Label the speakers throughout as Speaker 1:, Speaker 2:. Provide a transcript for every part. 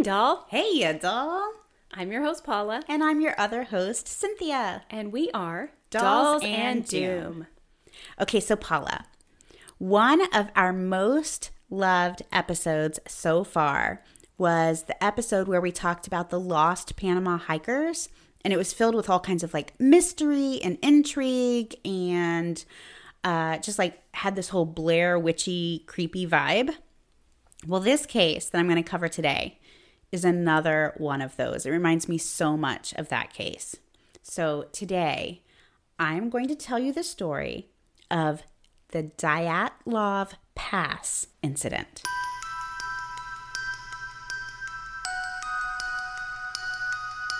Speaker 1: Hey, doll.
Speaker 2: Hey, ya doll.
Speaker 1: I'm your host, Paula,
Speaker 2: And I'm your other host, Cynthia.
Speaker 1: and we are
Speaker 2: Dolls and Doom. Okay, so Paula, one of our most loved episodes so far was the episode where we talked about the lost Panama hikers. And it was filled with all kinds of like mystery and intrigue and uh, just like had this whole Blair witchy, creepy vibe. Well, this case that I'm going to cover today is another one of those. It reminds me so much of that case. So today, I'm going to tell you the story of the Dyatlov Pass incident.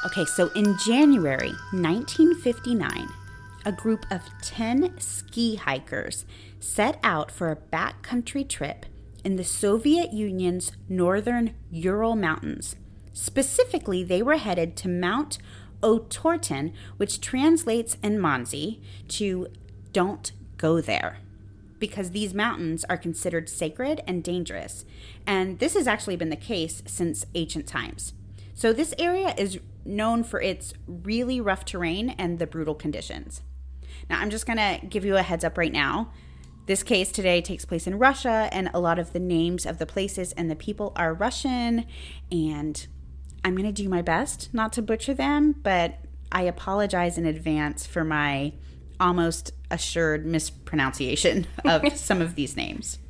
Speaker 2: Okay, so in January 1959, a group of 10 ski hikers set out for a backcountry trip in the Soviet Union's northern Ural Mountains. Specifically, they were headed to Mount Otorten, which translates in Mansi to don't go there because these mountains are considered sacred and dangerous. And this has actually been the case since ancient times. So, this area is known for its really rough terrain and the brutal conditions. Now, I'm just gonna give you a heads up right now. This case today takes place in Russia, and a lot of the names of the places and the people are Russian. And I'm gonna do my best not to butcher them, but I apologize in advance for my almost assured mispronunciation of some of these names.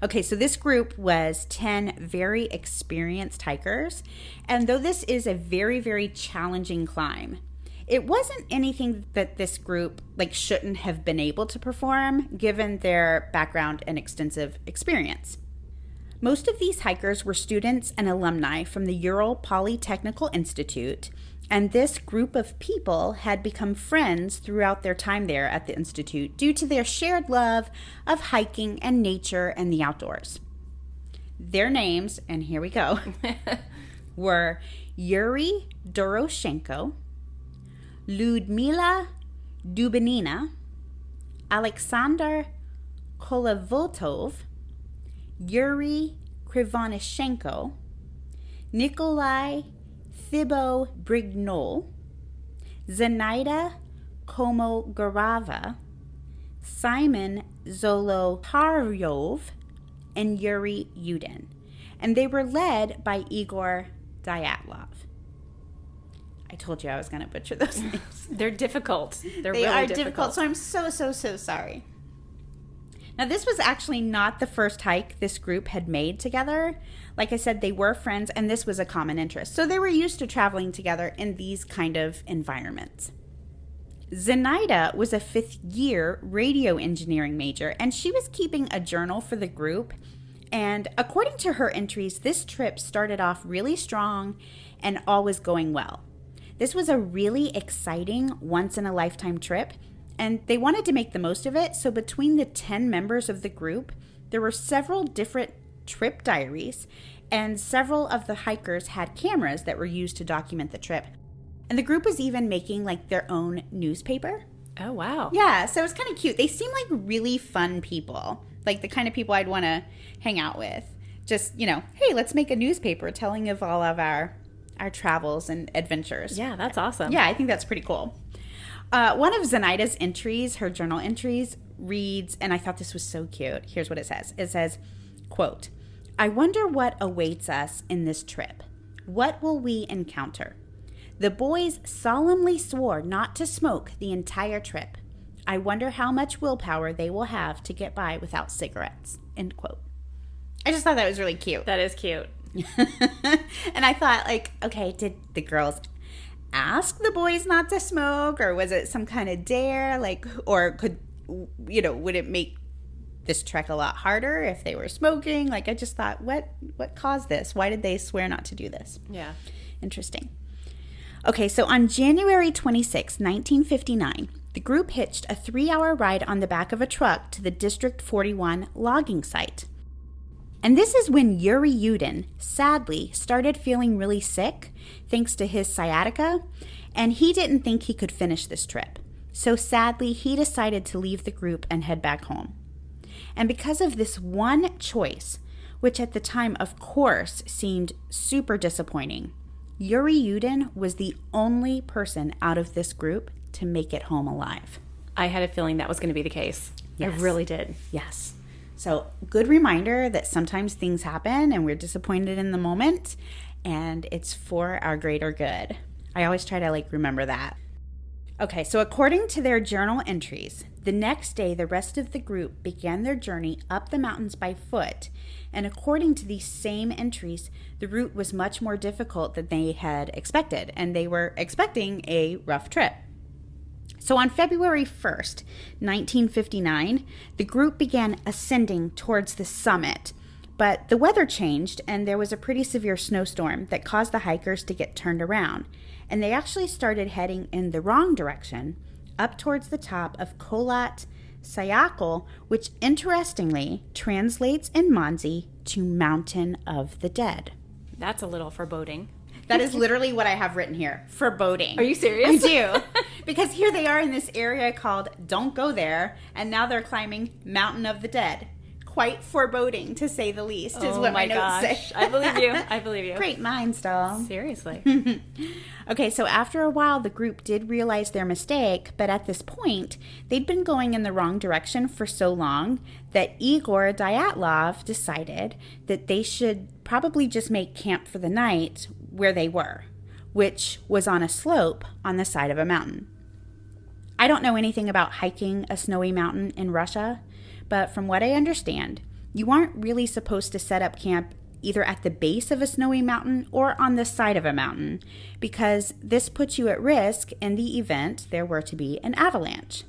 Speaker 2: Okay, so this group was 10 very experienced hikers. And though this is a very, very challenging climb, it wasn't anything that this group like shouldn't have been able to perform given their background and extensive experience. Most of these hikers were students and alumni from the Ural Polytechnical Institute, and this group of people had become friends throughout their time there at the Institute due to their shared love of hiking and nature and the outdoors. Their names, and here we go, were Yuri Doroshenko, Ludmila Dubinina, Alexander Kolevatov, Yuri Krivonishenko, Nikolai Thibeaux-Brignolle, Zenaida Kolmogorova, Simon Zolotaryov, and Yuri Yudin. And they were led by Igor Dyatlov. I told you I was going to butcher those names.
Speaker 1: They're difficult. They're
Speaker 2: They
Speaker 1: really
Speaker 2: are
Speaker 1: difficult.
Speaker 2: difficult, so I'm so, so, so sorry. Now, this was actually not the first hike this group had made together. Like I said, they were friends, and this was a common interest. So they were used to traveling together in these kind of environments. Zenaida was a fifth year radio engineering major, and she was keeping a journal for the group. And according to her entries, this trip started off really strong and all was going well. This was a really exciting once in a lifetime trip, and they wanted to make the most of it. So, between the 10 members of the group, there were several different trip diaries, and several of the hikers had cameras that were used to document the trip. And the group was even making like their own newspaper.
Speaker 1: Oh, wow.
Speaker 2: Yeah, so it's kind of cute. They seem like really fun people, like the kind of people I'd want to hang out with. Just you know, hey, let's make a newspaper telling of all of our our travels and adventures.
Speaker 1: Yeah, that's awesome.
Speaker 2: Yeah, I think that's pretty cool. Uh, one of Zenaida's entries, her journal entries, reads, and I thought this was so cute. Here's what it says. It says, quote, I wonder what awaits us in this trip. What will we encounter? The boys solemnly swore not to smoke the entire trip. I wonder how much willpower they will have to get by without cigarettes. End quote. I just thought that was really cute.
Speaker 1: That is cute.
Speaker 2: and I thought, like, okay, did the girls ask the boys not to smoke, or was it some kind of dare? Like, or could, you know, would it make this trek a lot harder if they were smoking? Like, I just thought, what, what caused this? Why did they swear not to do this?
Speaker 1: Yeah.
Speaker 2: Interesting. Okay, so on January 26, 1959, the group hitched a three hour ride on the back of a truck to the District 41 logging site. And this is when Yuri Yudin sadly started feeling really sick thanks to his sciatica, and he didn't think he could finish this trip. So sadly, he decided to leave the group and head back home. And because of this one choice, which at the time, of course, seemed super disappointing. Yuri Yudin was the only person out of this group to make it home alive.
Speaker 1: I had a feeling that was going to be the case.
Speaker 2: Yes.
Speaker 1: I really did.
Speaker 2: Yes. So, good reminder that sometimes things happen and we're disappointed in the moment, and it's for our greater good. I always try to like remember that. Okay, so according to their journal entries, the next day the rest of the group began their journey up the mountains by foot, and according to these same entries, the route was much more difficult than they had expected, and they were expecting a rough trip. So on February 1st, 1959, the group began ascending towards the summit. But the weather changed and there was a pretty severe snowstorm that caused the hikers to get turned around. And they actually started heading in the wrong direction, up towards the top of Kholat Syakhl, which interestingly translates in Mansi to Mountain of the Dead.
Speaker 1: That's a little foreboding.
Speaker 2: That is literally what I have written here. Foreboding.
Speaker 1: Are you serious?
Speaker 2: I do. because here they are in this area called Don't Go There, and now they're climbing Mountain of the Dead. Quite foreboding, to say the least, is
Speaker 1: oh
Speaker 2: what my,
Speaker 1: my
Speaker 2: notes
Speaker 1: gosh.
Speaker 2: say.
Speaker 1: I believe you. I believe you.
Speaker 2: Great minds, doll.
Speaker 1: Seriously.
Speaker 2: Okay, so after a while, the group did realize their mistake, but at this point, they'd been going in the wrong direction for so long that Igor Dyatlov decided that they should probably just make camp for the night where they were, which was on a slope on the side of a mountain. I don't know anything about hiking a snowy mountain in Russia, but from what I understand, you aren't really supposed to set up camp either at the base of a snowy mountain or on the side of a mountain, because this puts you at risk in the event there were to be an avalanche.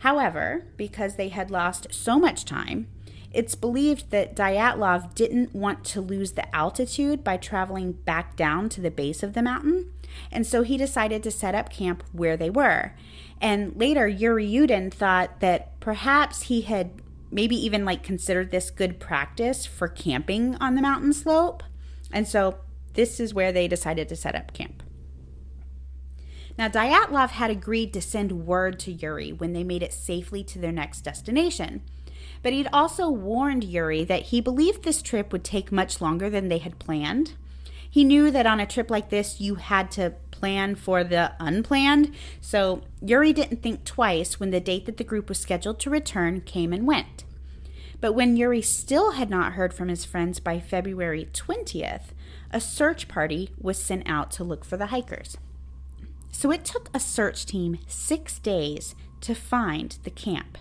Speaker 2: However, because they had lost so much time, it's believed that Dyatlov didn't want to lose the altitude by traveling back down to the base of the mountain, and so he decided to set up camp where they were. And later, Yuri Yudin thought that perhaps he had maybe even like considered this good practice for camping on the mountain slope. And so this is where they decided to set up camp. Now, Dyatlov had agreed to send word to Yuri when they made it safely to their next destination. But he'd also warned Yuri that he believed this trip would take much longer than they had planned. He knew that on a trip like this, you had to plan for the unplanned, so Yuri didn't think twice when the date that the group was scheduled to return came and went. But when Yuri still had not heard from his friends by February 20th, a search party was sent out to look for the hikers. So it took a search team six days to find the camp.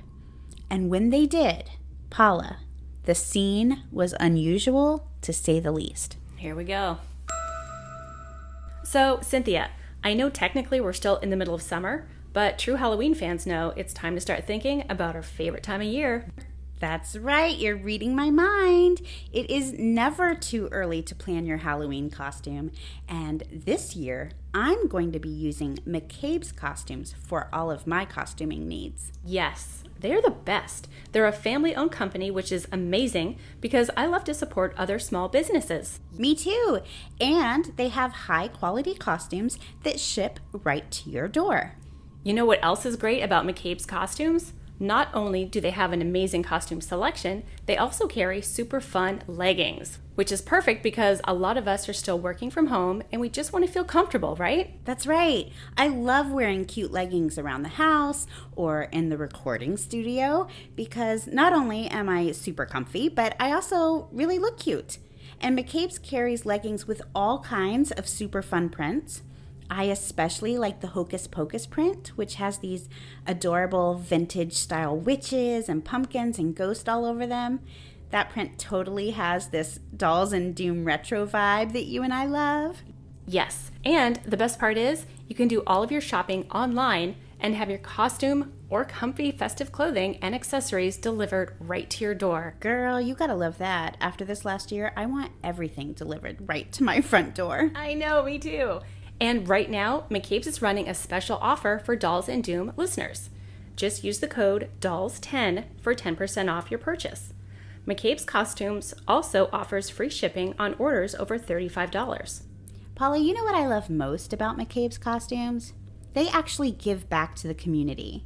Speaker 2: And when they did, Paula, the scene was unusual to say the least.
Speaker 1: Here we go. So, Cynthia, I know technically we're still in the middle of summer, but true Halloween fans know it's time to start thinking about our favorite time of year.
Speaker 2: That's right, you're reading my mind. It is never too early to plan your Halloween costume, and this year I'm going to be using McCabe's costumes for all of my costuming needs.
Speaker 1: Yes, they're the best. They're a family owned company, which is amazing because I love to support other small businesses.
Speaker 2: Me too. And they have high quality costumes that ship right to your door.
Speaker 1: You know what else is great about McCabe's costumes? Not only do they have an amazing costume selection, they also carry super fun leggings, which is perfect because a lot of us are still working from home and we just want to feel comfortable, right?
Speaker 2: That's right. I love wearing cute leggings around the house or in the recording studio because not only am I super comfy, but I also really look cute. And McCabe's carries leggings with all kinds of super fun prints. I especially like the Hocus Pocus print, which has these adorable vintage style witches and pumpkins and ghosts all over them. That print totally has this Dolls and Doom retro vibe that you and I love.
Speaker 1: Yes, and the best part is you can do all of your shopping online and have your costume or comfy festive clothing and accessories delivered right to your door.
Speaker 2: Girl, you gotta love that. After this last year, I want everything delivered right to my front door.
Speaker 1: I know, me too. And right now, McCabe's is running a special offer for Dolls and Doom listeners. Just use the code DOLLS10 for 10% off your purchase. McCabe's Costumes also offers free shipping on orders over $35.
Speaker 2: Paula, you know what I love most about McCabe's costumes? They actually give back to the community.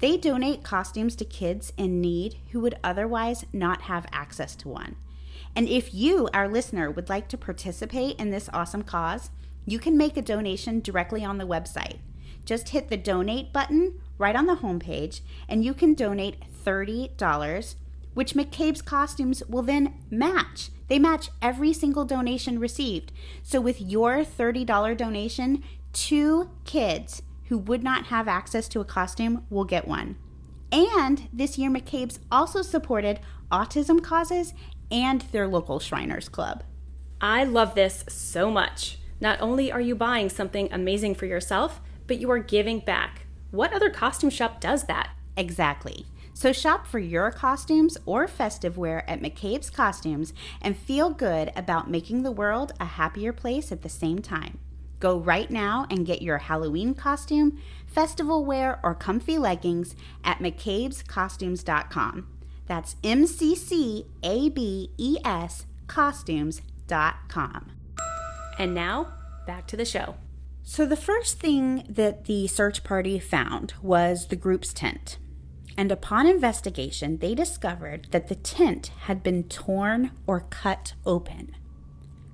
Speaker 2: They donate costumes to kids in need who would otherwise not have access to one. And if you, our listener, would like to participate in this awesome cause, you can make a donation directly on the website. Just hit the donate button right on the homepage, and you can donate $30, which McCabe's Costumes will then match. They match every single donation received. So with your $30 donation, two kids who would not have access to a costume will get one. And this year, McCabe's also supported autism causes and their local Shriners Club.
Speaker 1: I love this so much. Not only are you buying something amazing for yourself, but you are giving back. What other costume shop does that?
Speaker 2: Exactly. So shop for your costumes or festive wear at McCabe's Costumes and feel good about making the world a happier place at the same time. Go right now and get your Halloween costume, festival wear, or comfy leggings at McCabe'sCostumes.com. That's M C C A B E S costumes.com.
Speaker 1: And now, back to the show.
Speaker 2: So, the first thing that the search party found was the group's tent. And upon investigation, they discovered that the tent had been torn or cut open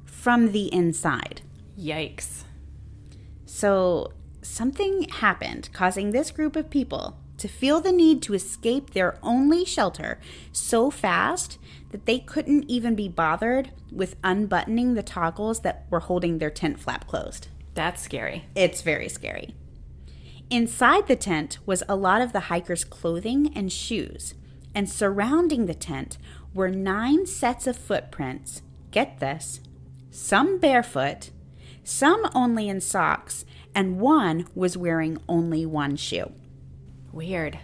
Speaker 2: from the inside.
Speaker 1: Yikes.
Speaker 2: So, something happened, causing this group of people to feel the need to escape their only shelter so fast that they couldn't even be bothered with unbuttoning the toggles that were holding their tent flap closed.
Speaker 1: That's scary.
Speaker 2: It's very scary. Inside the tent was a lot of the hikers' clothing and shoes, and surrounding the tent were nine sets of footprints. Get this some barefoot, some only in socks, and one was wearing only one shoe.
Speaker 1: Weird.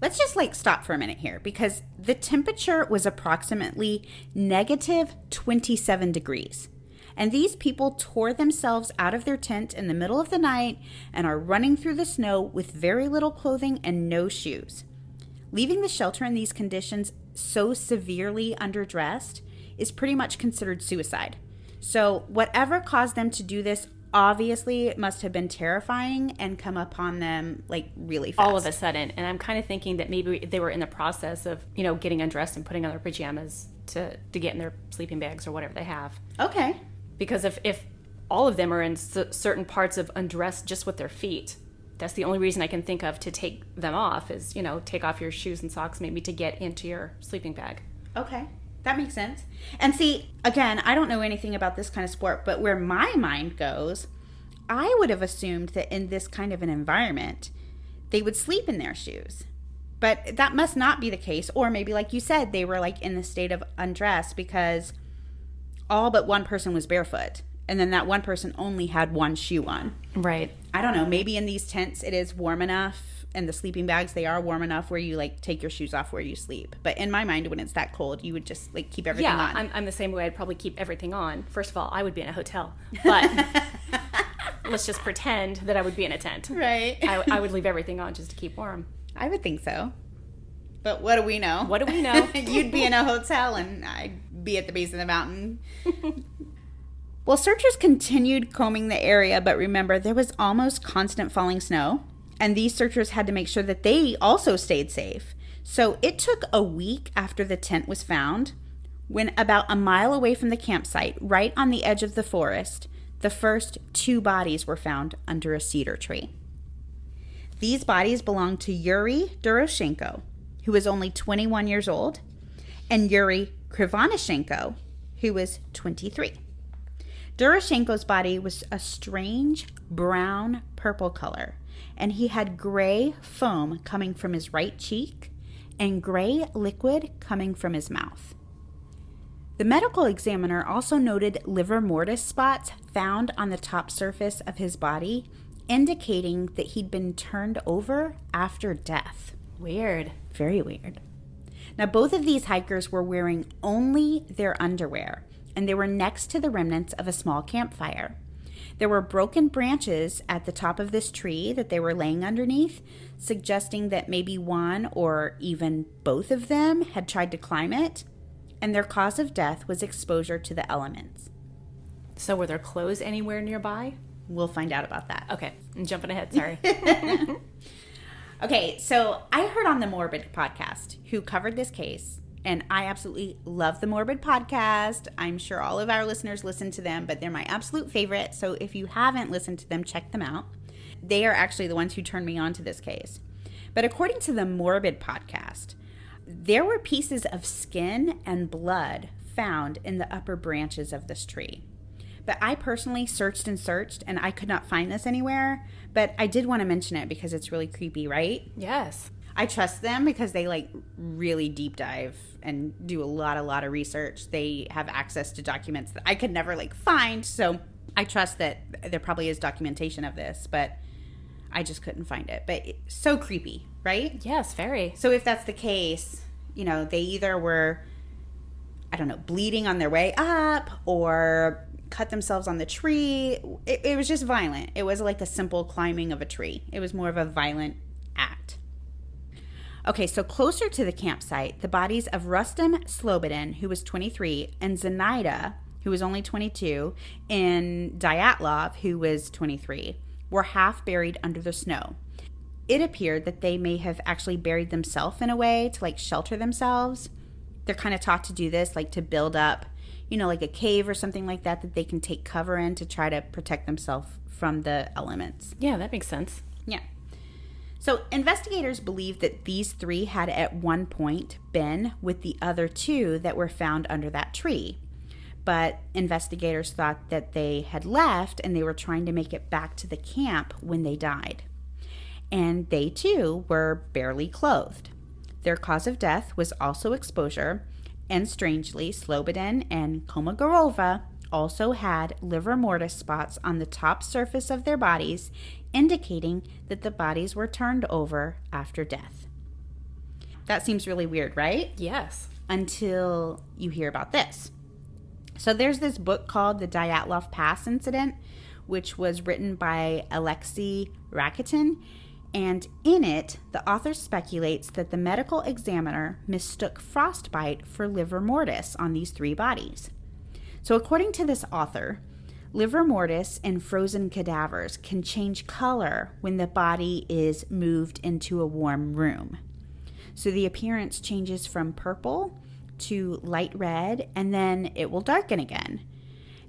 Speaker 2: Let's just like stop for a minute here because the temperature was approximately negative 27 degrees. And these people tore themselves out of their tent in the middle of the night and are running through the snow with very little clothing and no shoes. Leaving the shelter in these conditions so severely underdressed is pretty much considered suicide. So, whatever caused them to do this obviously it must have been terrifying and come upon them like really fast.
Speaker 1: All of a sudden. And I'm kind of thinking that maybe they were in the process of, you know, getting undressed and putting on their pajamas to, to get in their sleeping bags or whatever they have.
Speaker 2: Okay.
Speaker 1: Because if, if all of them are in certain parts of undressed just with their feet, that's the only reason I can think of to take them off is, you know, take off your shoes and socks maybe to get into your sleeping bag.
Speaker 2: Okay. That makes sense. And see, again, I don't know anything about this kind of sport, but where my mind goes, I would have assumed that in this kind of an environment, they would sleep in their shoes. But that must not be the case. Or maybe, like you said, they were like in the state of undress because all but one person was barefoot. And then that one person only had one shoe on.
Speaker 1: Right.
Speaker 2: I don't know. Maybe in these tents it is warm enough and the sleeping bags they are warm enough where you like take your shoes off where you sleep. But in my mind, when it's that cold, you would just like keep everything
Speaker 1: yeah,
Speaker 2: on.
Speaker 1: I'm, I'm the same way. I'd probably keep everything on. First of all, I would be in a hotel, but let's just pretend that I would be in a tent.
Speaker 2: right.
Speaker 1: I, I would leave everything on just to keep warm.
Speaker 2: I would think so. But what do we know?
Speaker 1: What do we know?
Speaker 2: You'd be in a hotel and I'd be at the base of the mountain. well, searchers continued combing the area, but remember, there was almost constant falling snow, and these searchers had to make sure that they also stayed safe. So it took a week after the tent was found, when about a mile away from the campsite, right on the edge of the forest, the first two bodies were found under a cedar tree. These bodies belonged to Yuri Doroshenko, who was only 21 years old, and Yuri Krivonishenko, who was 23. Doroshenko's body was a strange brown purple color, and he had gray foam coming from his right cheek and gray liquid coming from his mouth. The medical examiner also noted livor mortis spots found on the top surface of his body, indicating that he'd been turned over after death.
Speaker 1: Weird.
Speaker 2: Very weird. Now, both of these hikers were wearing only their underwear, and they were next to the remnants of a small campfire. There were broken branches at the top of this tree that they were laying underneath, suggesting that maybe one or even both of them had tried to climb it, and their cause of death was exposure to the elements.
Speaker 1: So, were there clothes anywhere nearby?
Speaker 2: We'll find out about that.
Speaker 1: Okay, I'm jumping ahead. Sorry.
Speaker 2: Okay, so I heard on the Morbid podcast who covered this case, And I absolutely love the Morbid podcast. I'm sure all of our listeners listen to them, but they're my absolute favorite. So if you haven't listened to them, check them out. They are actually the ones who turned me on to this case. But according to the Morbid podcast, there were pieces of skin and blood found in the upper branches of this tree. But I personally searched and searched and I could not find this anywhere. But I did want to mention it because it's really creepy, right?
Speaker 1: Yes.
Speaker 2: I trust them because they like really deep dive and do a lot, a lot of research. They have access to documents that I could never like find. So I trust that there probably is documentation of this, but I just couldn't find it. But so creepy, right?
Speaker 1: Yes, very.
Speaker 2: So if that's the case, you know, they either were, I don't know, bleeding on their way up or cut themselves on the tree. It, it was just violent. It was like a simple climbing of a tree. It was more of a violent act. Okay, so closer to the campsite, the bodies of Rustem Slobodin, who was 23, and Zenaida, who was only 22, and Dyatlov, who was 23, were half buried under the snow. It appeared that they may have actually buried themselves in a way to like shelter themselves. They're kind of taught to do this, like to build up, you know, like a cave or something like that that they can take cover in to try to protect themselves from the elements.
Speaker 1: Yeah, that makes sense.
Speaker 2: Yeah. So, investigators believe that these three had at one point been with the other two that were found under that tree. But investigators thought that they had left and they were trying to make it back to the camp when they died. And they too were barely clothed. Their cause of death was also exposure, and strangely, Slobodin and Kolmogorova also had livor mortis spots on the top surface of their bodies, indicating that the bodies were turned over after death. That seems really weird, right?
Speaker 1: Yes.
Speaker 2: Until you hear about this. So there's this book called The Dyatlov Pass Incident, which was written by Alexei Rakitin. And in it, the author speculates that the medical examiner mistook frostbite for livor mortis on these three bodies. So, according to this author, livor mortis and frozen cadavers can change color when the body is moved into a warm room. So, the appearance changes from purple to light red and then it will darken again.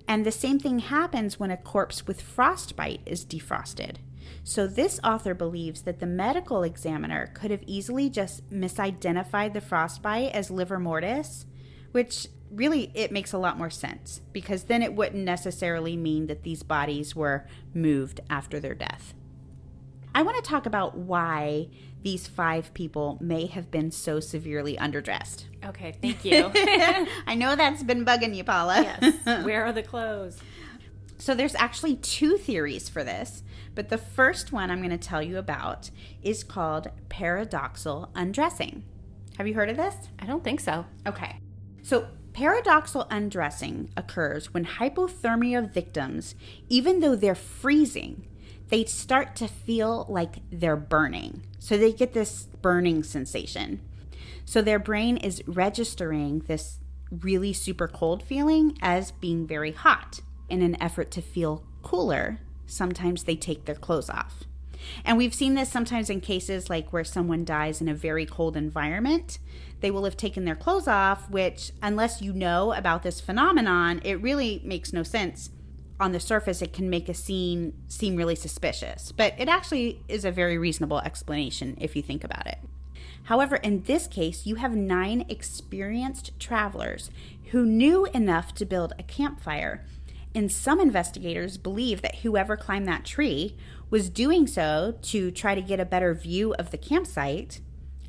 Speaker 2: And the same thing happens when a corpse with frostbite is defrosted. So, this author believes that the medical examiner could have easily just misidentified the frostbite as livor mortis, which really it makes a lot more sense because then it wouldn't necessarily mean that these bodies were moved after their death. I want to talk about why these five people may have been so severely underdressed.
Speaker 1: Okay, thank you.
Speaker 2: I know that's been bugging you, Paula.
Speaker 1: yes. Where are the clothes?
Speaker 2: So there's actually two theories for this, but the first one I'm going to tell you about is called paradoxal undressing. Have you heard of this?
Speaker 1: I don't think so.
Speaker 2: Okay. So paradoxal undressing occurs when hypothermia victims, even though they're freezing, they start to feel like they're burning. So they get this burning sensation. So their brain is registering this really super cold feeling as being very hot. In an effort to feel cooler, sometimes they take their clothes off. And we've seen this sometimes in cases like where someone dies in a very cold environment. They will have taken their clothes off, which, unless you know about this phenomenon, it really makes no sense. On the surface, it can make a scene seem really suspicious, but it actually is a very reasonable explanation if you think about it. However, in this case, you have nine experienced travelers who knew enough to build a campfire and some investigators believe that whoever climbed that tree was doing so to try to get a better view of the campsite.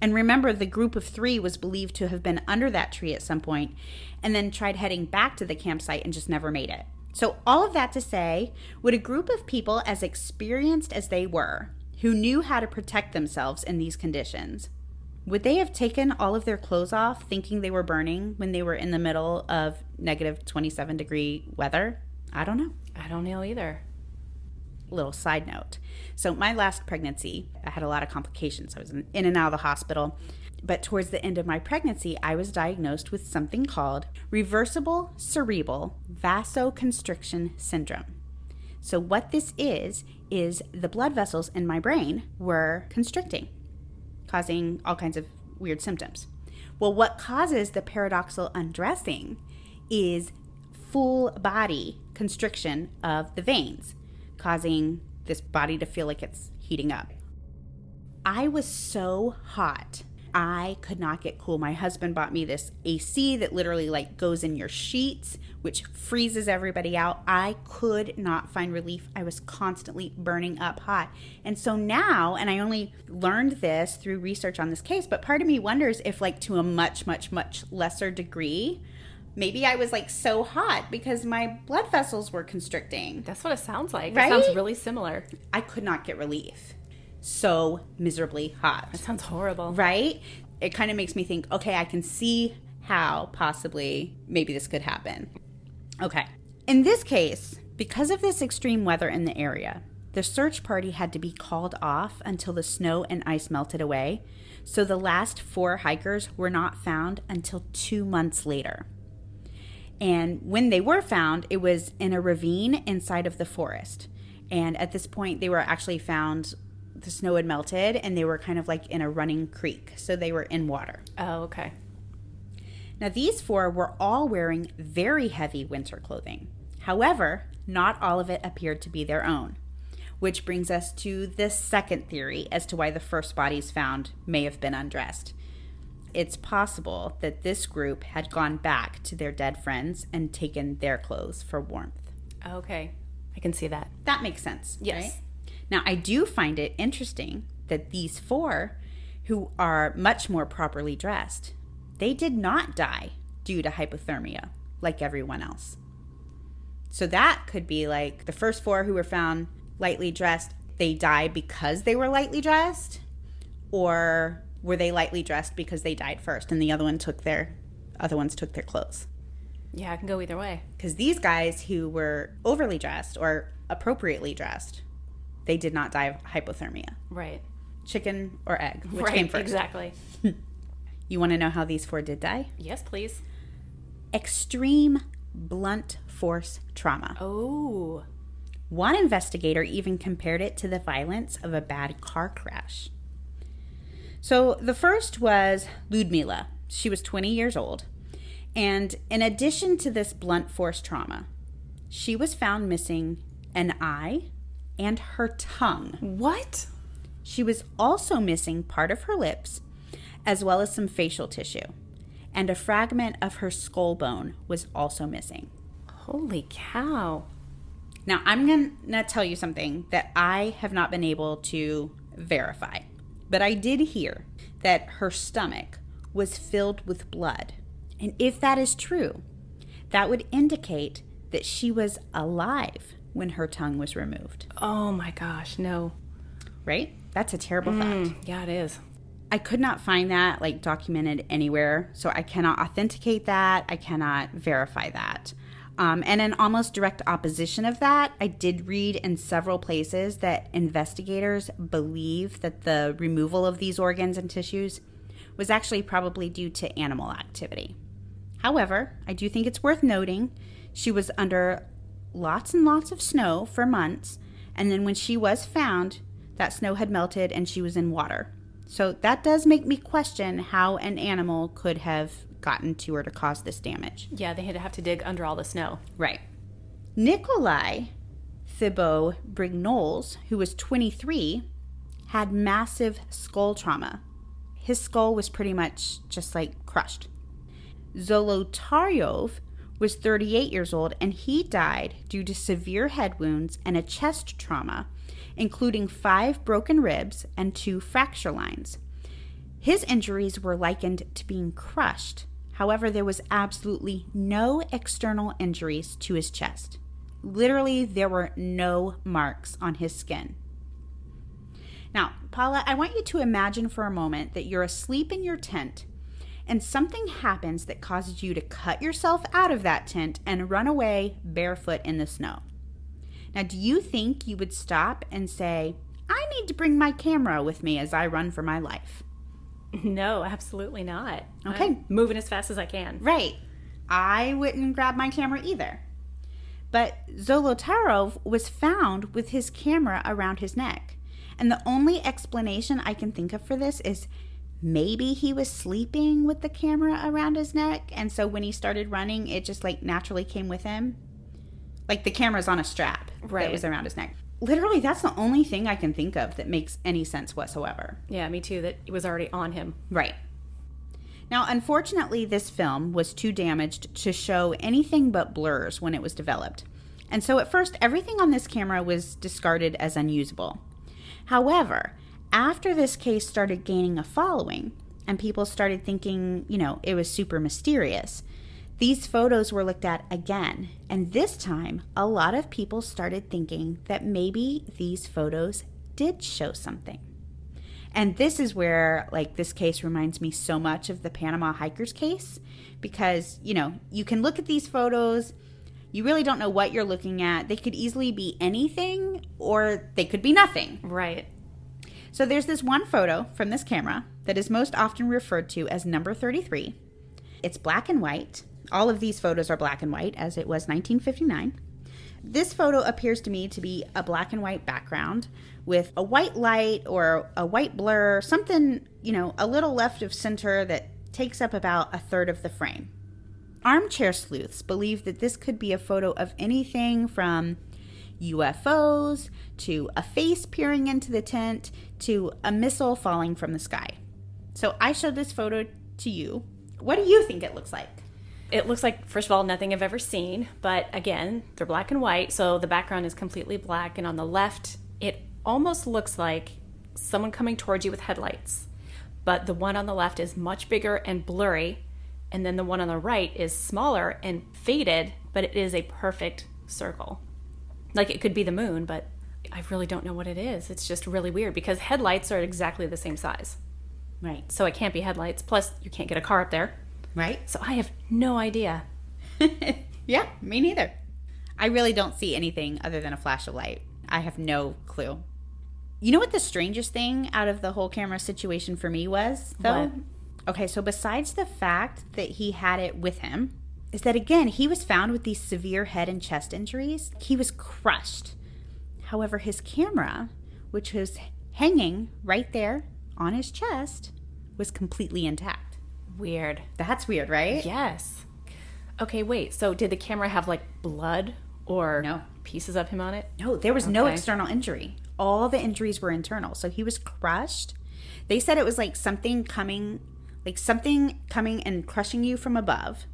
Speaker 2: And remember, the group of three was believed to have been under that tree at some point and then tried heading back to the campsite and just never made it. So, all of that to say, would a group of people as experienced as they were, who knew how to protect themselves in these conditions, would they have taken all of their clothes off thinking they were burning when they were in the middle of negative 27 degree weather? I don't know.
Speaker 1: I don't know either.
Speaker 2: Little side note. So, my last pregnancy, I had a lot of complications. I was in, and out of the hospital. But towards the end of my pregnancy, I was diagnosed with something called reversible cerebral vasoconstriction syndrome. So, what this is, is the blood vessels in my brain were constricting, causing all kinds of weird symptoms. Well, what causes the paradoxal undressing is full body constriction of the veins, causing this body to feel like it's heating up. I was so hot. I could not get cool. My husband bought me this AC that literally like goes in your sheets, which freezes everybody out. I could not find relief. I was constantly burning up hot. And so now, and I only learned this through research on this case, but part of me wonders if like to a much much much lesser degree, maybe I was like so hot because my blood vessels were constricting.
Speaker 1: That's what it sounds like.
Speaker 2: Right?
Speaker 1: It sounds really similar.
Speaker 2: I could not get relief. So miserably hot.
Speaker 1: That sounds horrible.
Speaker 2: Right? It kind of makes me think, okay, I can see how possibly maybe this could happen. Okay. In this case, because of this extreme weather in the area, the search party had to be called off until the snow and ice melted away. So the last four hikers were not found until two months later. And when they were found, it was in a ravine inside of the forest. And at this point, they were actually found, the snow had melted and they were kind of like in a running creek. So they were in water.
Speaker 1: Oh, okay.
Speaker 2: Now, these four were all wearing very heavy winter clothing. However, not all of it appeared to be their own, which brings us to the second theory as to why the first bodies found may have been undressed. It's possible that this group had gone back to their dead friends and taken their clothes for warmth.
Speaker 1: Okay. I can see that.
Speaker 2: That makes sense.
Speaker 1: Yes.
Speaker 2: right? Now, I do find it interesting that these four, who are much more properly dressed, they did not die due to hypothermia like everyone else. So that could be like the first four who were found lightly dressed, they die because they were lightly dressed, or were they lightly dressed because they died first and the other one took their other ones took their clothes?
Speaker 1: Yeah, I can go either way.
Speaker 2: because these guys who were overly dressed or appropriately dressed, they did not die of hypothermia.
Speaker 1: Right.
Speaker 2: Chicken or egg, which
Speaker 1: right.
Speaker 2: came first?
Speaker 1: Exactly.
Speaker 2: You want to know how these four did die?
Speaker 1: Yes, please.
Speaker 2: Extreme blunt force trauma.
Speaker 1: Oh.
Speaker 2: One investigator even compared it to the violence of a bad car crash. So the first was Ludmila. She was 20 years old. And in addition to this blunt force trauma, she was found missing an eye and her tongue.
Speaker 1: What?
Speaker 2: She was also missing part of her lips, as well as some facial tissue. And a fragment of her skull bone was also missing.
Speaker 1: Holy cow.
Speaker 2: Now, I'm going to tell you something that I have not been able to verify, but I did hear that her stomach was filled with blood. And if that is true, that would indicate that she was alive when her tongue was removed,
Speaker 1: Oh my gosh, no.
Speaker 2: right? That's a terrible fact.
Speaker 1: Mm, yeah, it is.
Speaker 2: I could not find that like documented anywhere, so I cannot authenticate that. I cannot verify that. Um, and in almost direct opposition of that, I did read in several places that investigators believe that the removal of these organs and tissues was actually probably due to animal activity. However, I do think it's worth noting she was under lots and lots of snow for months, and then when she was found, that snow had melted and she was in water. So that does make me question how an animal could have gotten to her to cause this damage.
Speaker 1: Yeah, they had to have to dig under all the snow.
Speaker 2: Right. Nikolai Thibault Brignoles, who was 23, had massive skull trauma. His skull was pretty much just like crushed. Zolotaryov was 38 years old and he died due to severe head wounds and a chest trauma, including five broken ribs and two fracture lines. His injuries were likened to being crushed. However, there was absolutely no external injuries to his chest. Literally, there were no marks on his skin. Now, Paula, I want you to imagine for a moment that you're asleep in your tent and something happens that causes you to cut yourself out of that tent and run away barefoot in the snow. Now, do you think you would stop and say, I need to bring my camera with me as I run for my life?
Speaker 1: No, absolutely not.
Speaker 2: Okay.
Speaker 1: I'm moving as fast as I can.
Speaker 2: Right. I wouldn't grab my camera either. But Zolotaryov was found with his camera around his neck. And the only explanation I can think of for this is maybe he was sleeping with the camera around his neck. And so when he started running, it just like naturally came with him. Like the camera's on a strap
Speaker 1: Right.
Speaker 2: that was around his neck. Literally, that's the only thing I can think of that makes any sense whatsoever.
Speaker 1: Yeah, me too. That it was already on him.
Speaker 2: Right. Now, unfortunately, this film was too damaged to show anything but blurs when it was developed. And so at first, everything on this camera was discarded as unusable. However, after this case started gaining a following and people started thinking, you know, it was super mysterious, these photos were looked at again. And this time, a lot of people started thinking that maybe these photos did show something. And this is where, like, this case reminds me so much of the Panama hikers case because, you know, you can look at these photos, you really don't know what you're looking at. They could easily be anything or they could be nothing.
Speaker 1: Right.
Speaker 2: So there's this one photo from this camera that is most often referred to as number 33. It's black and white. All of these photos are black and white, as it was 1959. This photo appears to me to be a black and white background with a white light or a white blur, something, you know, a little left of center that takes up about a third of the frame. Armchair sleuths believe that this could be a photo of anything from UFOs to a face peering into the tent to a missile falling from the sky. So I showed this photo to you. What do you think it looks like?
Speaker 1: It looks like, first of all, nothing I've ever seen, but again, they're black and white, so the background is completely black. And on the left, it almost looks like someone coming towards you with headlights. But the one on the left is much bigger and blurry, and then the one on the right is smaller and faded, but it is a perfect circle. Like it could be the moon, but I really don't know what it is. It's just really weird because headlights are exactly the same size.
Speaker 2: Right.
Speaker 1: So it can't be headlights. Plus, you can't get a car up there.
Speaker 2: Right?
Speaker 1: So I have no idea.
Speaker 2: yeah, me neither. I really don't see anything other than a flash of light. I have no clue. You know what the strangest thing out of the whole camera situation for me was, though?
Speaker 1: What?
Speaker 2: Okay, so besides the fact that he had it with him, is that again, he was found with these severe head and chest injuries. He was crushed. However, his camera, which was hanging right there on his chest, was completely intact.
Speaker 1: Weird.
Speaker 2: That's weird, right?
Speaker 1: Yes. Okay, wait. So did the camera have like blood or
Speaker 2: No.
Speaker 1: pieces of him on it?
Speaker 2: No, there was no external injury. All the injuries were internal. So he was crushed. They said it was like something coming, like something coming and crushing you from above,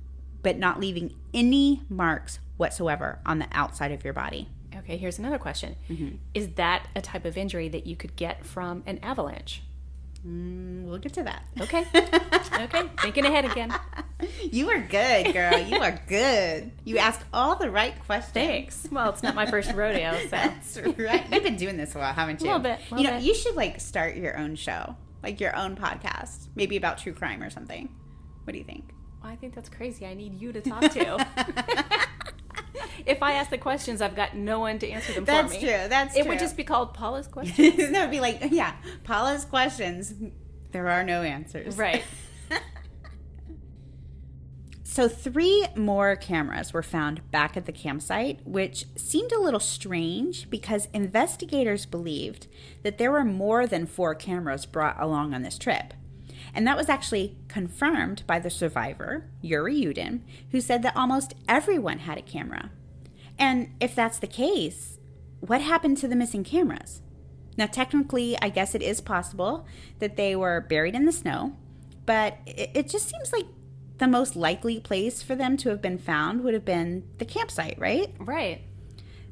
Speaker 2: but not leaving any marks whatsoever on the outside of your body.
Speaker 1: Okay, here's another question.
Speaker 2: Mm-hmm.
Speaker 1: Is that a type of injury that you could get from an avalanche?
Speaker 2: Mm, we'll get to that.
Speaker 1: Okay. okay, thinking ahead again.
Speaker 2: You are good, girl. You are good. You asked all the right questions.
Speaker 1: Thanks. Well, it's not my first rodeo, so.
Speaker 2: That's right. You've been doing this a while, haven't you?
Speaker 1: A little bit, little
Speaker 2: you know,
Speaker 1: bit.
Speaker 2: you should like start your own show, like your own podcast, maybe about true crime or something. What do you think?
Speaker 1: I think that's crazy. I need you to talk to. if I ask the questions, I've got no one to answer them
Speaker 2: That's
Speaker 1: for me.
Speaker 2: true. That's true.
Speaker 1: It
Speaker 2: true.
Speaker 1: would just be called Paula's questions.
Speaker 2: that would be like, yeah, Paula's questions. There are no answers.
Speaker 1: right.
Speaker 2: So, three more cameras were found back at the campsite, which seemed a little strange because investigators believed that there were more than four cameras brought along on this trip. And that was actually confirmed by the survivor, Yuri Yudin, who said that almost everyone had a camera. And if that's the case, what happened to the missing cameras? Now, technically, I guess it is possible that they were buried in the snow, but it, just seems like the most likely place for them to have been found would have been the campsite, right?
Speaker 1: Right.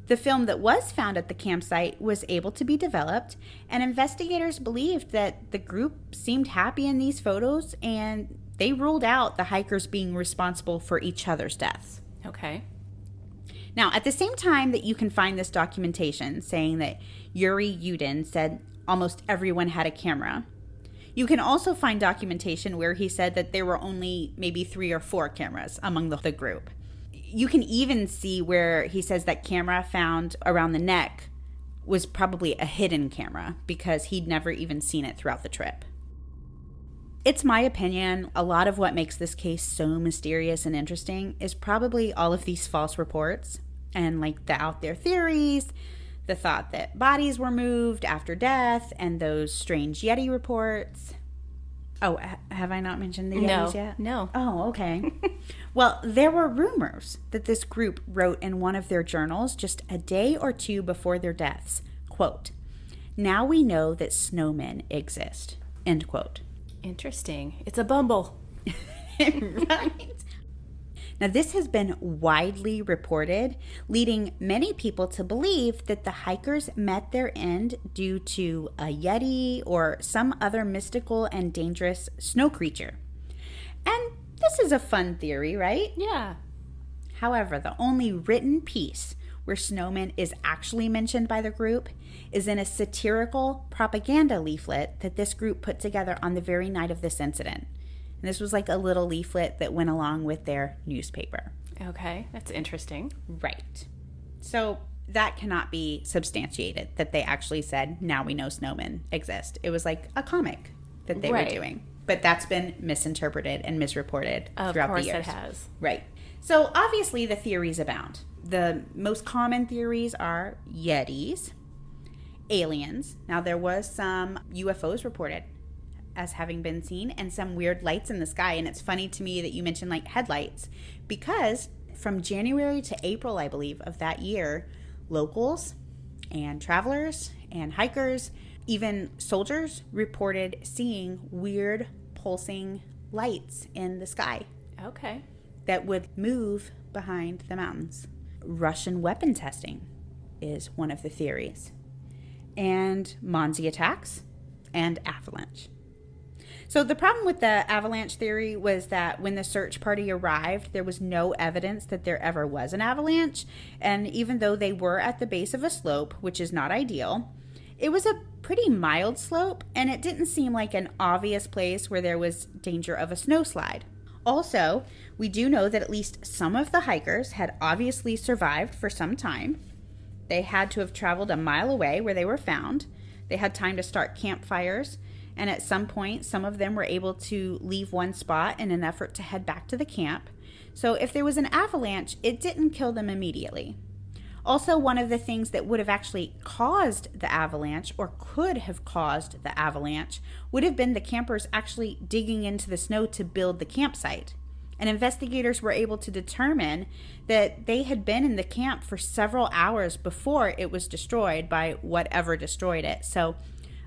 Speaker 2: The film that was found at the campsite was able to be developed, and investigators believed that the group seemed happy in these photos and they ruled out the hikers being responsible for each other's deaths.
Speaker 1: Okay.
Speaker 2: Now, at the same time that you can find this documentation saying that Yuri Yudin said almost everyone had a camera, you can also find documentation where he said that there were only maybe three or four cameras among the, the group. You can even see where he says that camera found around the neck was probably a hidden camera because he'd never even seen it throughout the trip. It's my opinion, a lot of what makes this case so mysterious and interesting is probably all of these false reports and like the out there theories, the thought that bodies were moved after death, and those strange Yeti reports. Oh, have I not mentioned the
Speaker 1: No.
Speaker 2: Yet?
Speaker 1: No.
Speaker 2: Oh, okay. well, there were rumors that this group wrote in one of their journals just a day or two before their deaths. Quote, now we know that snowmen exist. End quote.
Speaker 1: Interesting. It's a bumble.
Speaker 2: right? Now, this has been widely reported, leading many people to believe that the hikers met their end due to a Yeti or some other mystical and dangerous snow creature. And this is a fun theory, right?
Speaker 1: Yeah.
Speaker 2: However, the only written piece where snowman is actually mentioned by the group is in a satirical propaganda leaflet that this group put together on the very night of this incident. And this was like a little leaflet that went along with their newspaper.
Speaker 1: Okay. That's interesting.
Speaker 2: Right. So that cannot be substantiated that they actually said, now we know snowmen exist. It was like a comic that they
Speaker 1: Right.
Speaker 2: were doing. But that's been misinterpreted and misreported
Speaker 1: Of
Speaker 2: throughout the years.
Speaker 1: Of course, it has.
Speaker 2: Right. So obviously the theories abound. The most common theories are Yetis, aliens. Now there was some UFOs reported as having been seen and some weird lights in the sky and it's funny to me that you mentioned like headlights because from January to April I believe of that year locals and travelers and hikers even soldiers reported seeing weird pulsing lights in the sky
Speaker 1: Okay.
Speaker 2: that would move behind the mountains. Russian weapon testing is one of the theories, and Mansi attacks and avalanche. So, the problem with the avalanche theory was that when the search party arrived, there was no evidence that there ever was an avalanche. And even though they were at the base of a slope, which is not ideal, it was a pretty mild slope and it didn't seem like an obvious place where there was danger of a snowslide. Also, we do know that at least some of the hikers had obviously survived for some time. They had to have traveled a mile away where they were found. They had time to start campfires, and at some point, some of them were able to leave one spot in an effort to head back to the camp. So, if there was an avalanche, it didn't kill them immediately. Also, one of the things that would have actually caused the avalanche or could have caused the avalanche would have been the campers actually digging into the snow to build the campsite. And investigators were able to determine that they had been in the camp for several hours before it was destroyed by whatever destroyed it. So,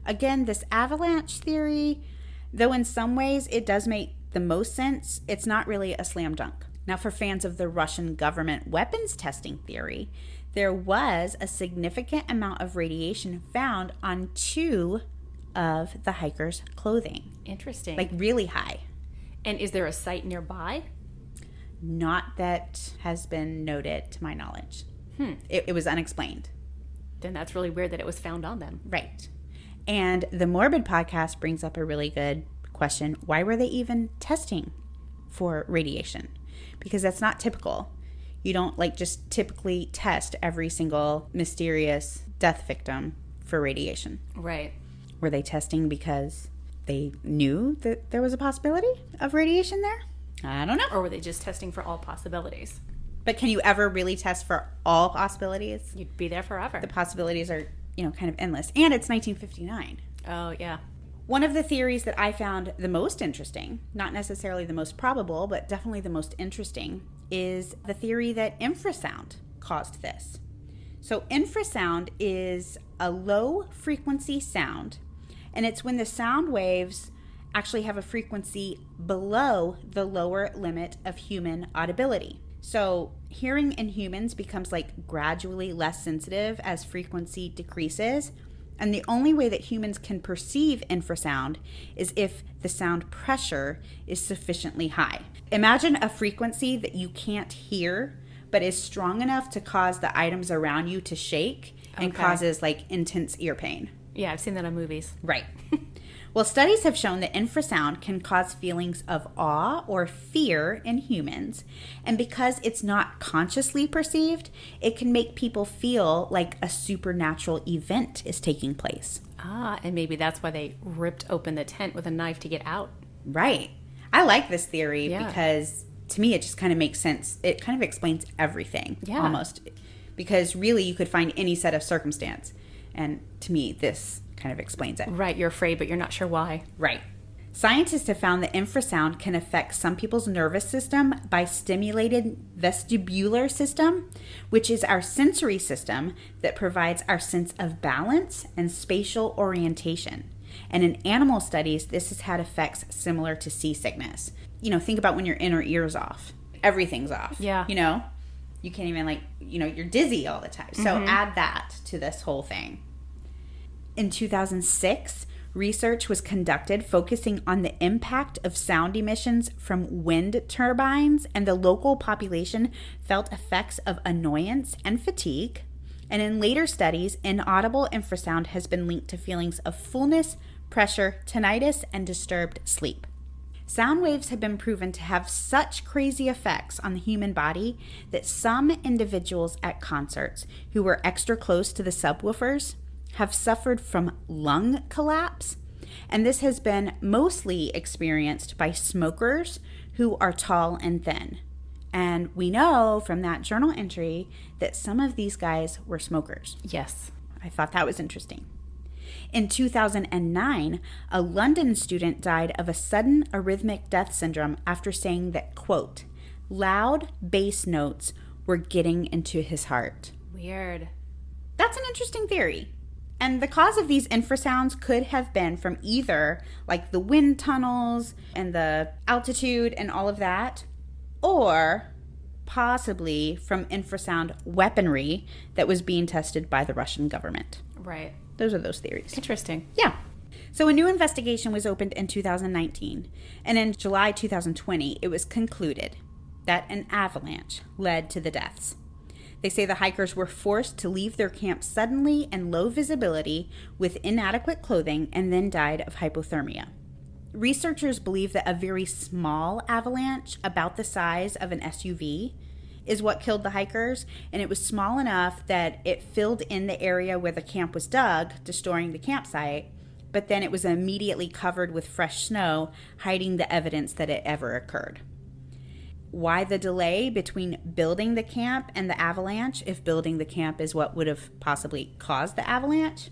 Speaker 2: again, this avalanche theory, though in some ways it does make the most sense, it's not really a slam dunk. Now, for fans of the Russian government weapons testing theory, there was a significant amount of radiation found on two of the hikers' clothing,
Speaker 1: Interesting.
Speaker 2: like really high.
Speaker 1: and is there a site nearby?
Speaker 2: Not that has been noted to my knowledge. Hmm. It, it was unexplained.
Speaker 1: Then that's really weird that it was found on them.
Speaker 2: Right. And the Morbid podcast brings up a really good question. Why were they even testing for radiation? Because that's not typical. You don't like just typically test every single mysterious death victim for radiation.
Speaker 1: Right.
Speaker 2: Were they testing because they knew that there was a possibility of radiation there? I don't know.
Speaker 1: Or were they just testing for all possibilities?
Speaker 2: But can you ever really test for all possibilities?
Speaker 1: You'd be there forever.
Speaker 2: The possibilities are, you know, kind of endless. And it's 1959.
Speaker 1: oh, yeah.
Speaker 2: One of the theories that I found the most interesting, not necessarily the most probable, but definitely the most interesting, is the theory that infrasound caused this. So, infrasound is a low frequency sound, and it's when the sound waves actually have a frequency below the lower limit of human audibility. So, hearing in humans becomes like gradually less sensitive as frequency decreases. And the only way that humans can perceive infrasound is if the sound pressure is sufficiently high. Imagine a frequency that you can't hear, but is strong enough to cause the items around you to shake and
Speaker 1: Okay.
Speaker 2: causes like intense ear pain.
Speaker 1: Yeah, I've seen that on movies.
Speaker 2: Right. well, studies have shown that infrasound can cause feelings of awe or fear in humans. And because it's not consciously perceived, it can make people feel like a supernatural event is taking place.
Speaker 1: Ah, and maybe that's why they ripped open the tent with a knife to get out.
Speaker 2: Right. I like this theory
Speaker 1: Yeah.
Speaker 2: because to me it just kind of makes sense. It kind of explains everything
Speaker 1: Yeah.
Speaker 2: almost. Because really you could find any set of circumstance. And to me, this kind of explains it.
Speaker 1: Right, you're afraid, but you're not sure why.
Speaker 2: Right. Scientists have found that infrasound can affect some people's nervous system by stimulated vestibular system, which is our sensory system that provides our sense of balance and spatial orientation. And in animal studies, this has had effects similar to seasickness. You know, think about when your inner ear's off. Everything's off.
Speaker 1: Yeah.
Speaker 2: You know? You can't even like, you know, you're dizzy all the time. So mm-hmm. add that to this whole thing. In 2006, research was conducted focusing on the impact of sound emissions from wind turbines, and the local population felt effects of annoyance and fatigue. And in later studies, inaudible infrasound has been linked to feelings of fullness, pressure, tinnitus, and disturbed sleep. Sound waves have been proven to have such crazy effects on the human body that some individuals at concerts who were extra close to the subwoofers have suffered from lung collapse. And this has been mostly experienced by smokers who are tall and thin. And we know from that journal entry that some of these guys were smokers.
Speaker 1: Yes.
Speaker 2: I thought that was interesting. In 2009, a London student died of a sudden arrhythmic death syndrome after saying that, quote, loud bass notes were getting into his heart.
Speaker 1: Weird.
Speaker 2: That's an interesting theory. And the cause of these infrasounds could have been from either like the wind tunnels and the altitude and all of that, or possibly from infrasound weaponry that was being tested by the Russian government.
Speaker 1: Right.
Speaker 2: Those are those theories.
Speaker 1: Interesting.
Speaker 2: Yeah. So a new investigation was opened in 2019, and in July 2020, it was concluded that an avalanche led to the deaths. They say the hikers were forced to leave their camp suddenly and low visibility with inadequate clothing and then died of hypothermia. Researchers believe that a very small avalanche, about the size of an SUV, is what killed the hikers, and it was small enough that it filled in the area where the camp was dug, destroying the campsite, but then it was immediately covered with fresh snow, hiding the evidence that it ever occurred. Why the delay between building the camp and the avalanche, if building the camp is what would have possibly caused the avalanche?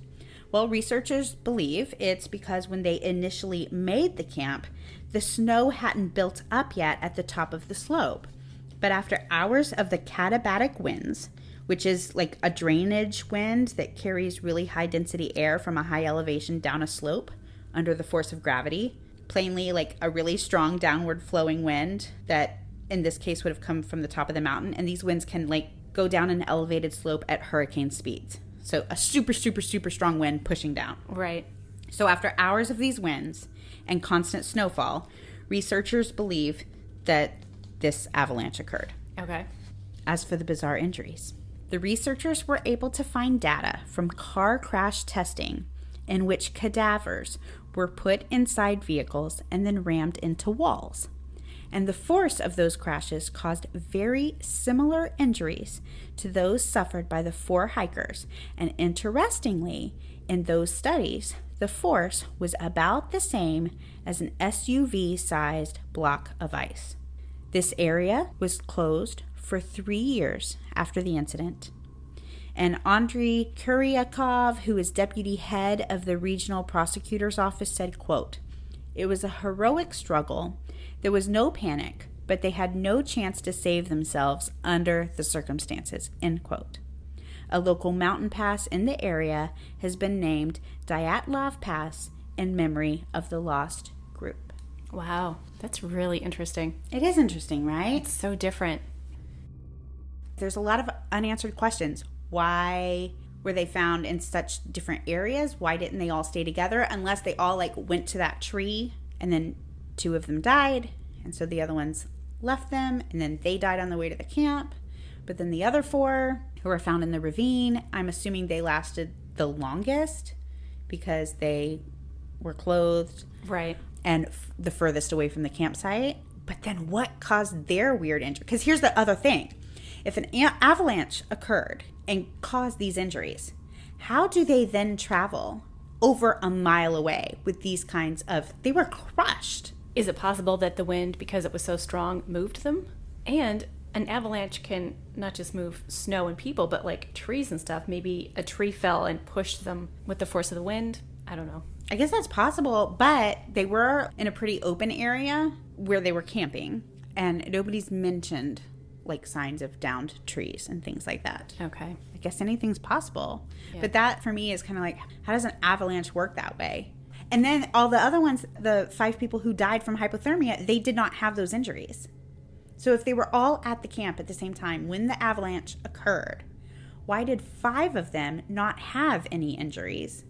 Speaker 2: Well, researchers believe it's because when they initially made the camp, the snow hadn't built up yet at the top of the slope. But after hours of the katabatic winds, which is like a drainage wind that carries really high density air from a high elevation down a slope under the force of gravity, plainly like a really strong downward flowing wind that in this case would have come from the top of the mountain and these winds can like go down an elevated slope at hurricane speeds. So a super super super strong wind pushing down.
Speaker 1: Right.
Speaker 2: So, after hours of these winds and constant snowfall, researchers believe that this avalanche occurred.
Speaker 1: Okay.
Speaker 2: As for the bizarre injuries, the researchers were able to find data from car crash testing in which cadavers were put inside vehicles and then rammed into walls. And the force of those crashes caused very similar injuries to those suffered by the four hikers. And interestingly, in those studies, the force was about the same as an SUV sized block of ice. This area was closed for three years after the incident. And Andrei Kuryakov, who is deputy head of the regional prosecutor's office, said, quote, It was a heroic struggle. There was no panic, but they had no chance to save themselves under the circumstances, end quote. A local mountain pass in the area has been named Dyatlov Pass in memory of the lost group.
Speaker 1: Wow. That's really interesting.
Speaker 2: It is interesting, right?
Speaker 1: It's so different.
Speaker 2: there's a lot of unanswered questions. Why were they found in such different areas? Why didn't they all stay together? Unless they all like went to that tree and then two of them died, and so the other ones left them, and then they died on the way to the camp. But then the other four who were found in the ravine, I'm assuming they lasted the longest because they were clothed
Speaker 1: Right.
Speaker 2: and f- the furthest away from the campsite. But then what caused their weird injury? Because here's the other thing if an a- avalanche occurred and caused these injuries, how do they then travel over a mile away with these kinds of. They were crushed.
Speaker 1: Is it possible that the wind, because it was so strong, moved them? And an avalanche can not just move snow and people, but like trees and stuff. Maybe a tree fell and pushed them with the force of the wind. I don't know.
Speaker 2: I guess that's possible, but they were in a pretty open area where they were camping, and nobody's mentioned like signs of downed trees and things like that.
Speaker 1: Okay.
Speaker 2: I guess anything's possible.
Speaker 1: Yeah.
Speaker 2: But that for me is kind of like, how does an avalanche work that way? And then all the other ones, the five people who died from hypothermia, they did not have those injuries. So if they were all at the camp at the same time when the avalanche occurred, why did five of them not have any injuries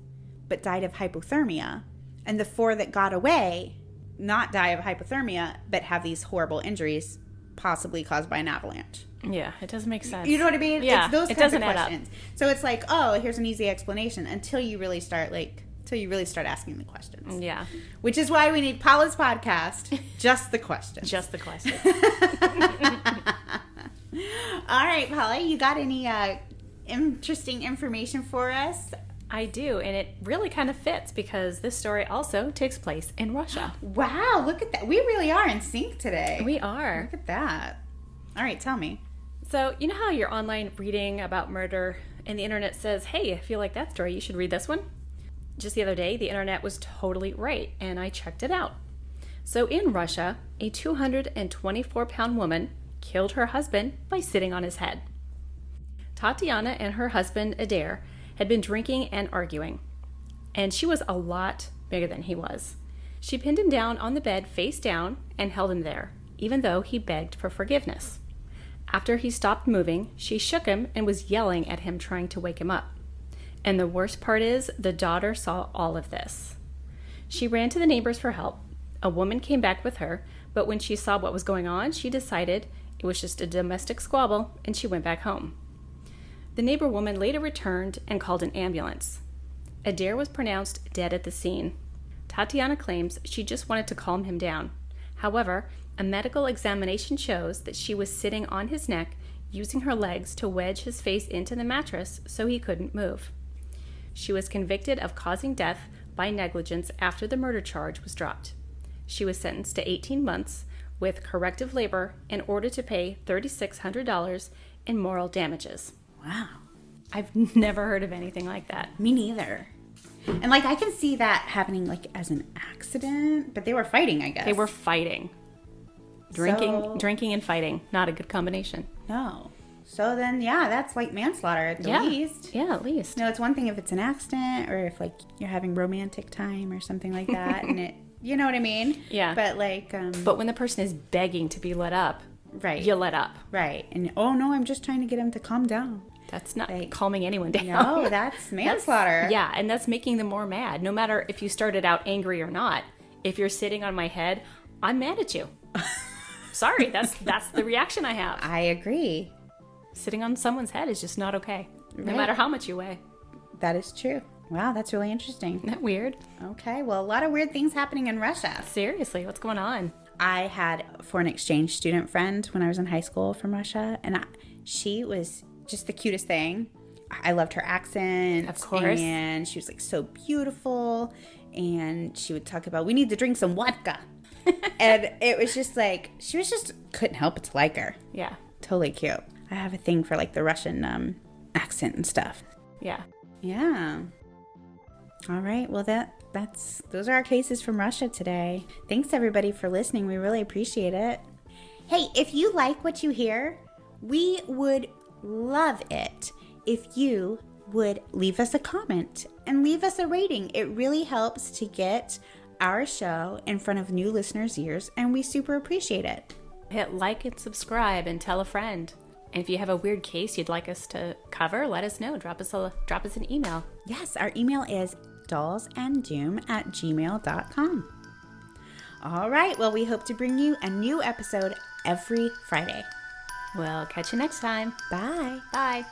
Speaker 2: but died of hypothermia? And the four that got away not die of hypothermia but have these horrible injuries possibly caused by an avalanche.
Speaker 1: Yeah, it doesn't make sense.
Speaker 2: You know what I mean?
Speaker 1: Yeah,
Speaker 2: It's those
Speaker 1: it
Speaker 2: kinds
Speaker 1: doesn't
Speaker 2: of
Speaker 1: add up.
Speaker 2: questions. So it's like, oh, here's an easy explanation until you really start like until you really start asking the questions.
Speaker 1: Yeah,
Speaker 2: Which is why we need Paula's podcast, just the questions.
Speaker 1: just the question.
Speaker 2: All right, Paula, you got any uh, interesting information for us?
Speaker 1: I do, and it really kind of fits because this story also takes place in Russia.
Speaker 2: Wow, look at that. We really are in sync today.
Speaker 1: We are.
Speaker 2: Look at that. All right, tell me.
Speaker 1: So, you know how you're online reading about murder and the internet says, hey, if you like that story, you should read this one? Just the other day, the internet was totally right, and I checked it out. So, in Russia, a 224 pound woman killed her husband by sitting on his head. Tatiana and her husband, Adair, had been drinking and arguing, and she was a lot bigger than he was. She pinned him down on the bed face down and held him there, even though he begged for forgiveness. After he stopped moving, she shook him and was yelling at him, trying to wake him up. And the worst part is, the daughter saw all of this. She ran to the neighbors for help. A woman came back with her, but when she saw what was going on, she decided it was just a domestic squabble and she went back home. The neighbor woman later returned and called an ambulance. Adair was pronounced dead at the scene. Tatiana claims she just wanted to calm him down. However, a medical examination shows that she was sitting on his neck, using her legs to wedge his face into the mattress so he couldn't move. She was convicted of causing death by negligence after the murder charge was dropped. She was sentenced to 18 months with corrective labor in order to pay $3,600 in moral damages.
Speaker 2: Wow.
Speaker 1: I've never heard of anything like that.
Speaker 2: Me neither. And like I can see that happening like as an accident, but they were fighting, I guess.
Speaker 1: They were fighting. Drinking,
Speaker 2: So-
Speaker 1: drinking and fighting. Not a good combination.
Speaker 2: No. So then yeah, that's like manslaughter at the
Speaker 1: yeah.
Speaker 2: least.
Speaker 1: Yeah, at least.
Speaker 2: No, it's one thing if it's an accident or if like you're having romantic time or something like that and it you know what I mean?
Speaker 1: Yeah.
Speaker 2: But like um
Speaker 1: But when the person is begging to be let up,
Speaker 2: right.
Speaker 1: you let up.
Speaker 2: right. And oh no, I'm just trying to get him to calm down.
Speaker 1: That's not
Speaker 2: Like,
Speaker 1: calming anyone down.
Speaker 2: No, that's manslaughter.
Speaker 1: Yeah, and that's making them more mad. No matter if you started out angry or not, if you're sitting on my head, I'm mad at you. Sorry, that's that's the reaction I have.
Speaker 2: I agree.
Speaker 1: Sitting on someone's head is just not okay. No matter how much you weigh.
Speaker 2: That is true. Wow, that's really interesting.
Speaker 1: Isn't that weird?
Speaker 2: Okay, well, a lot of weird things happening in Russia.
Speaker 1: Seriously, what's going on?
Speaker 2: I had a foreign exchange student friend when I was in high school from Russia, and I, she was just the cutest thing. I loved her accent.
Speaker 1: Of course.
Speaker 2: And she was like so beautiful. And she would talk about, we need to drink some vodka. and it was just like, she was just, couldn't help but to like her.
Speaker 1: Yeah.
Speaker 2: Totally cute. I have a thing for like the Russian um, accent and stuff.
Speaker 1: Yeah.
Speaker 2: Yeah. All right. Well, that that's those are our cases from Russia today. Thanks everybody for listening. We really appreciate it. Hey, if you like what you hear, we would love it if you would leave us a comment and leave us a rating. It really helps to get our show in front of new listeners' ears, and we super appreciate it.
Speaker 1: Hit like and subscribe and tell a friend. And if you have a weird case you'd like us to cover, let us know. Drop us a drop us an email.
Speaker 2: Yes, our email is dollsanddoom at gmail.com. All right, well, we hope to bring you a new episode every Friday.
Speaker 1: We'll catch you next time.
Speaker 2: Bye.
Speaker 1: Bye.